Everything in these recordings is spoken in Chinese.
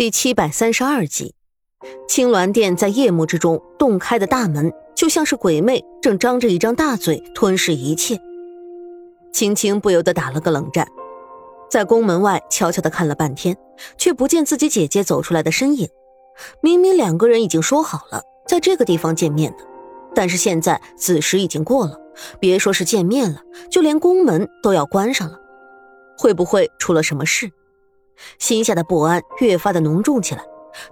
第七百三十二集，青鸾殿在夜幕之中洞开的大门，就像是鬼魅正张着一张大嘴吞噬一切。青青不由得打了个冷战，在宫门外悄悄的看了半天，却不见自己姐姐走出来的身影。明明两个人已经说好了在这个地方见面的，但是现在子时已经过了，别说是见面了，就连宫门都要关上了。会不会出了什么事？心下的不安越发的浓重起来，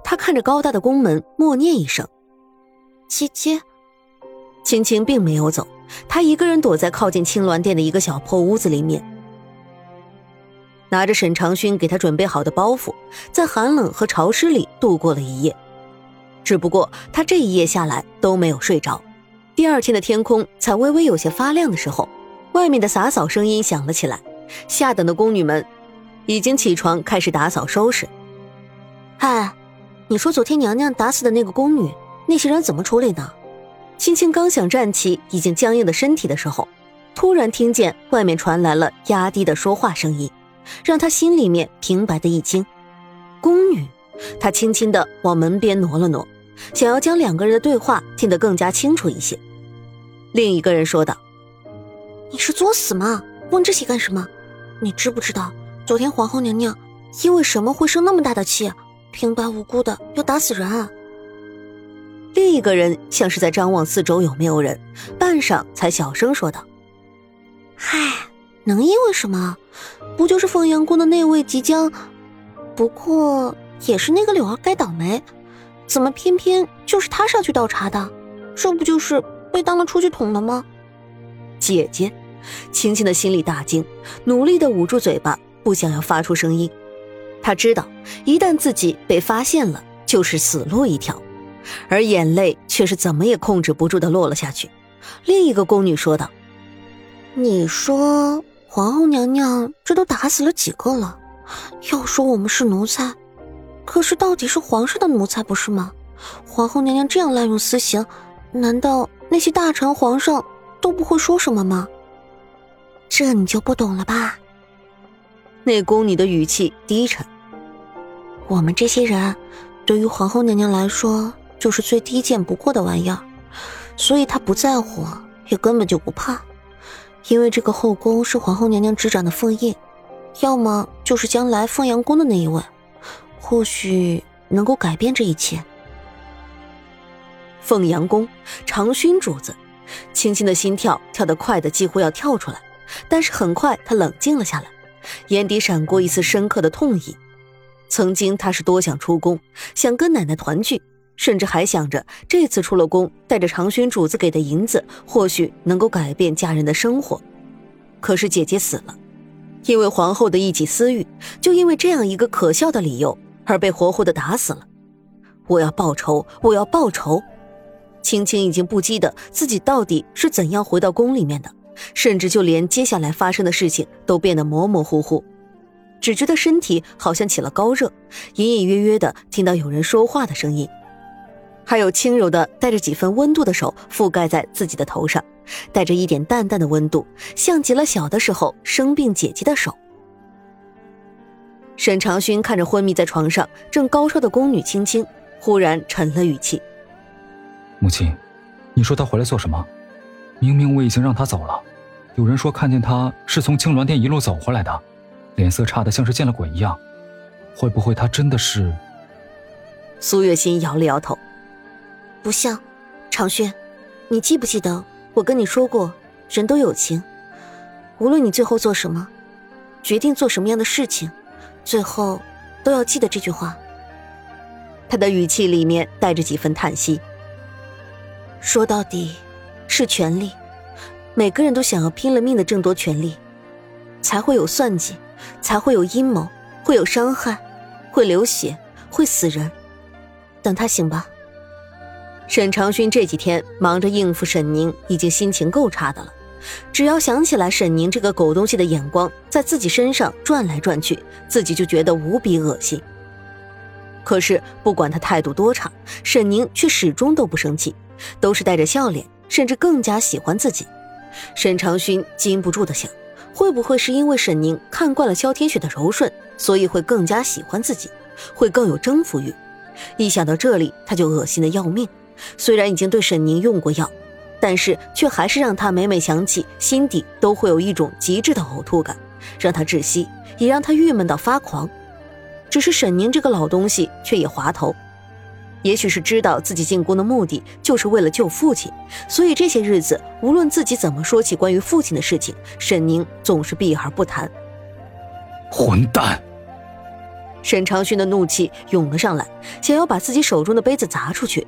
他看着高大的宫门，默念一声：“姐姐。”青青并没有走，她一个人躲在靠近青鸾殿的一个小破屋子里面，拿着沈长勋给她准备好的包袱，在寒冷和潮湿里度过了一夜。只不过她这一夜下来都没有睡着，第二天的天空才微微有些发亮的时候，外面的洒扫声音响了起来，下等的宫女们。已经起床开始打扫收拾。嗨，你说昨天娘娘打死的那个宫女，那些人怎么处理呢？青青刚想站起已经僵硬的身体的时候，突然听见外面传来了压低的说话声音，让她心里面平白的一惊。宫女，她轻轻的往门边挪了挪，想要将两个人的对话听得更加清楚一些。另一个人说道：“你是作死吗？问这些干什么？你知不知道？”昨天皇后娘娘因为什么会生那么大的气，平白无故的要打死人？啊？另一个人像是在张望四周有没有人，半晌才小声说道：“嗨，能因为什么？不就是凤阳宫的那位即将……不过也是那个柳儿该倒霉，怎么偏偏就是他上去倒茶的？这不就是被当了出气筒了吗？”姐姐，青青的心里大惊，努力的捂住嘴巴。不想要发出声音，他知道一旦自己被发现了，就是死路一条，而眼泪却是怎么也控制不住的落了下去。另一个宫女说道：“你说皇后娘娘这都打死了几个了？要说我们是奴才，可是到底是皇上的奴才不是吗？皇后娘娘这样滥用私刑，难道那些大臣皇上都不会说什么吗？这你就不懂了吧？”那宫女的语气低沉。我们这些人，对于皇后娘娘来说，就是最低贱不过的玩意儿，所以她不在乎，也根本就不怕。因为这个后宫是皇后娘娘执掌的封印，要么就是将来凤阳宫的那一位，或许能够改变这一切。凤阳宫，长勋主子，青青的心跳跳得快的几乎要跳出来，但是很快他冷静了下来。眼底闪过一丝深刻的痛意。曾经他是多想出宫，想跟奶奶团聚，甚至还想着这次出了宫，带着长勋主子给的银子，或许能够改变家人的生活。可是姐姐死了，因为皇后的一己私欲，就因为这样一个可笑的理由而被活活的打死了。我要报仇，我要报仇！青青已经不记得自己到底是怎样回到宫里面的。甚至就连接下来发生的事情都变得模模糊糊，只觉得身体好像起了高热，隐隐约约的听到有人说话的声音，还有轻柔的带着几分温度的手覆盖在自己的头上，带着一点淡淡的温度，像极了小的时候生病姐姐的手。沈长勋看着昏迷在床上正高烧的宫女青青，忽然沉了语气：“母亲，你说他回来做什么？明明我已经让他走了。”有人说看见他是从青鸾殿一路走回来的，脸色差的像是见了鬼一样。会不会他真的是？苏月心摇了摇头，不像。长轩，你记不记得我跟你说过，人都有情，无论你最后做什么，决定做什么样的事情，最后都要记得这句话。他的语气里面带着几分叹息。说到底，是权力。每个人都想要拼了命的争夺权力，才会有算计，才会有阴谋，会有伤害，会流血，会死人。等他醒吧。沈长勋这几天忙着应付沈宁，已经心情够差的了。只要想起来沈宁这个狗东西的眼光在自己身上转来转去，自己就觉得无比恶心。可是不管他态度多差，沈宁却始终都不生气，都是带着笑脸，甚至更加喜欢自己。沈长勋禁不住的想，会不会是因为沈宁看惯了萧天雪的柔顺，所以会更加喜欢自己，会更有征服欲。一想到这里，他就恶心的要命。虽然已经对沈宁用过药，但是却还是让他每每想起，心底都会有一种极致的呕吐感，让他窒息，也让他郁闷到发狂。只是沈宁这个老东西却也滑头。也许是知道自己进宫的目的就是为了救父亲，所以这些日子无论自己怎么说起关于父亲的事情，沈宁总是避而不谈。混蛋！沈长勋的怒气涌了上来，想要把自己手中的杯子砸出去，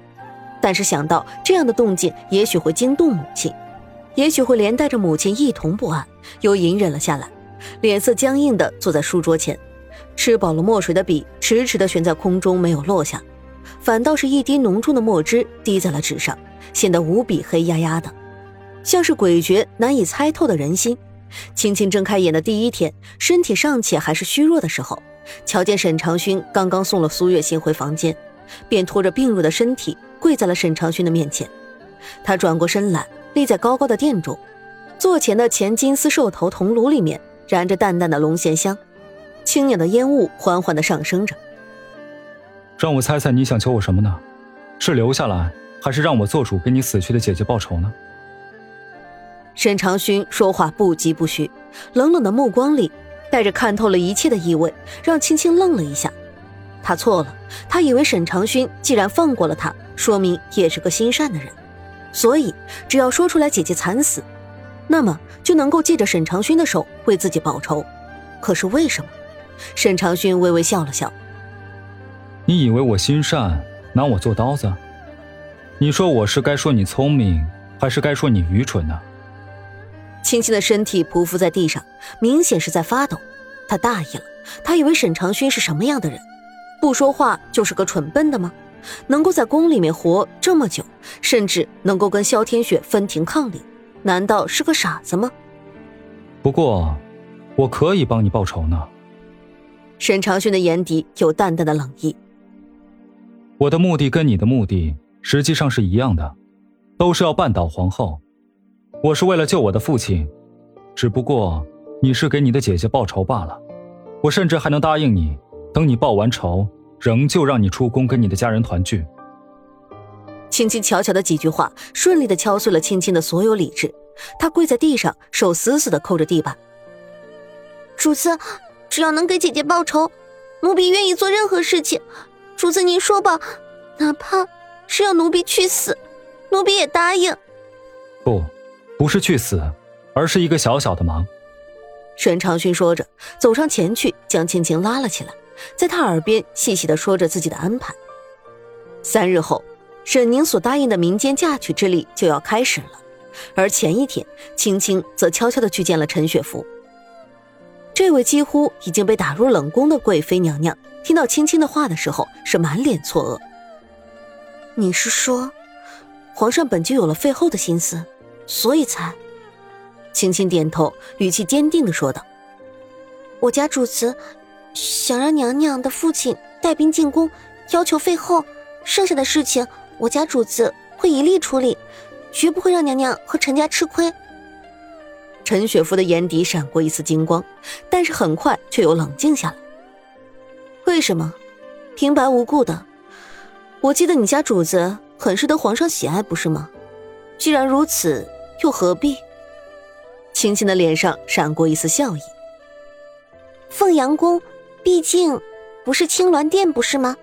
但是想到这样的动静也许会惊动母亲，也许会连带着母亲一同不安，又隐忍了下来，脸色僵硬的坐在书桌前，吃饱了墨水的笔迟迟的悬在空中没有落下。反倒是一滴浓重的墨汁滴在了纸上，显得无比黑压压的，像是诡谲难以猜透的人心。轻轻睁开眼的第一天，身体尚且还是虚弱的时候，瞧见沈长勋刚刚送了苏月心回房间，便拖着病弱的身体跪在了沈长勋的面前。他转过身来，立在高高的殿中，座前的前金丝兽头铜炉里面燃着淡淡的龙涎香，轻袅的烟雾缓缓地上升着。让我猜猜你想求我什么呢？是留下来，还是让我做主给你死去的姐姐报仇呢？沈长勋说话不疾不徐，冷冷的目光里带着看透了一切的意味，让青青愣了一下。他错了，他以为沈长勋既然放过了他，说明也是个心善的人，所以只要说出来姐姐惨死，那么就能够借着沈长勋的手为自己报仇。可是为什么？沈长勋微微笑了笑。你以为我心善，拿我做刀子？你说我是该说你聪明，还是该说你愚蠢呢？青青的身体匍匐在地上，明显是在发抖。他大意了，他以为沈长勋是什么样的人？不说话就是个蠢笨的吗？能够在宫里面活这么久，甚至能够跟萧天雪分庭抗礼，难道是个傻子吗？不过，我可以帮你报仇呢。沈长勋的眼底有淡淡的冷意。我的目的跟你的目的实际上是一样的，都是要扳倒皇后。我是为了救我的父亲，只不过你是给你的姐姐报仇罢了。我甚至还能答应你，等你报完仇，仍旧让你出宫跟你的家人团聚。轻轻巧巧的几句话，顺利的敲碎了青青的所有理智。她跪在地上，手死死的扣着地板。主子，只要能给姐姐报仇，奴婢愿意做任何事情。主子，您说吧，哪怕是要奴婢去死，奴婢也答应。不，不是去死，而是一个小小的忙。沈长勋说着，走上前去，将青青拉了起来，在他耳边细细的说着自己的安排。三日后，沈宁所答应的民间嫁娶之礼就要开始了，而前一天，青青则悄悄的去见了陈雪芙。这位几乎已经被打入冷宫的贵妃娘娘。听到青青的话的时候，是满脸错愕。你是说，皇上本就有了废后的心思，所以才……青青点头，语气坚定的说道：“我家主子想让娘娘的父亲带兵进宫，要求废后，剩下的事情我家主子会一力处理，绝不会让娘娘和陈家吃亏。”陈雪芙的眼底闪过一丝金光，但是很快却又冷静下来。为什么？平白无故的？我记得你家主子很是得皇上喜爱，不是吗？既然如此，又何必？青青的脸上闪过一丝笑意。凤阳宫，毕竟不是青鸾殿，不是吗？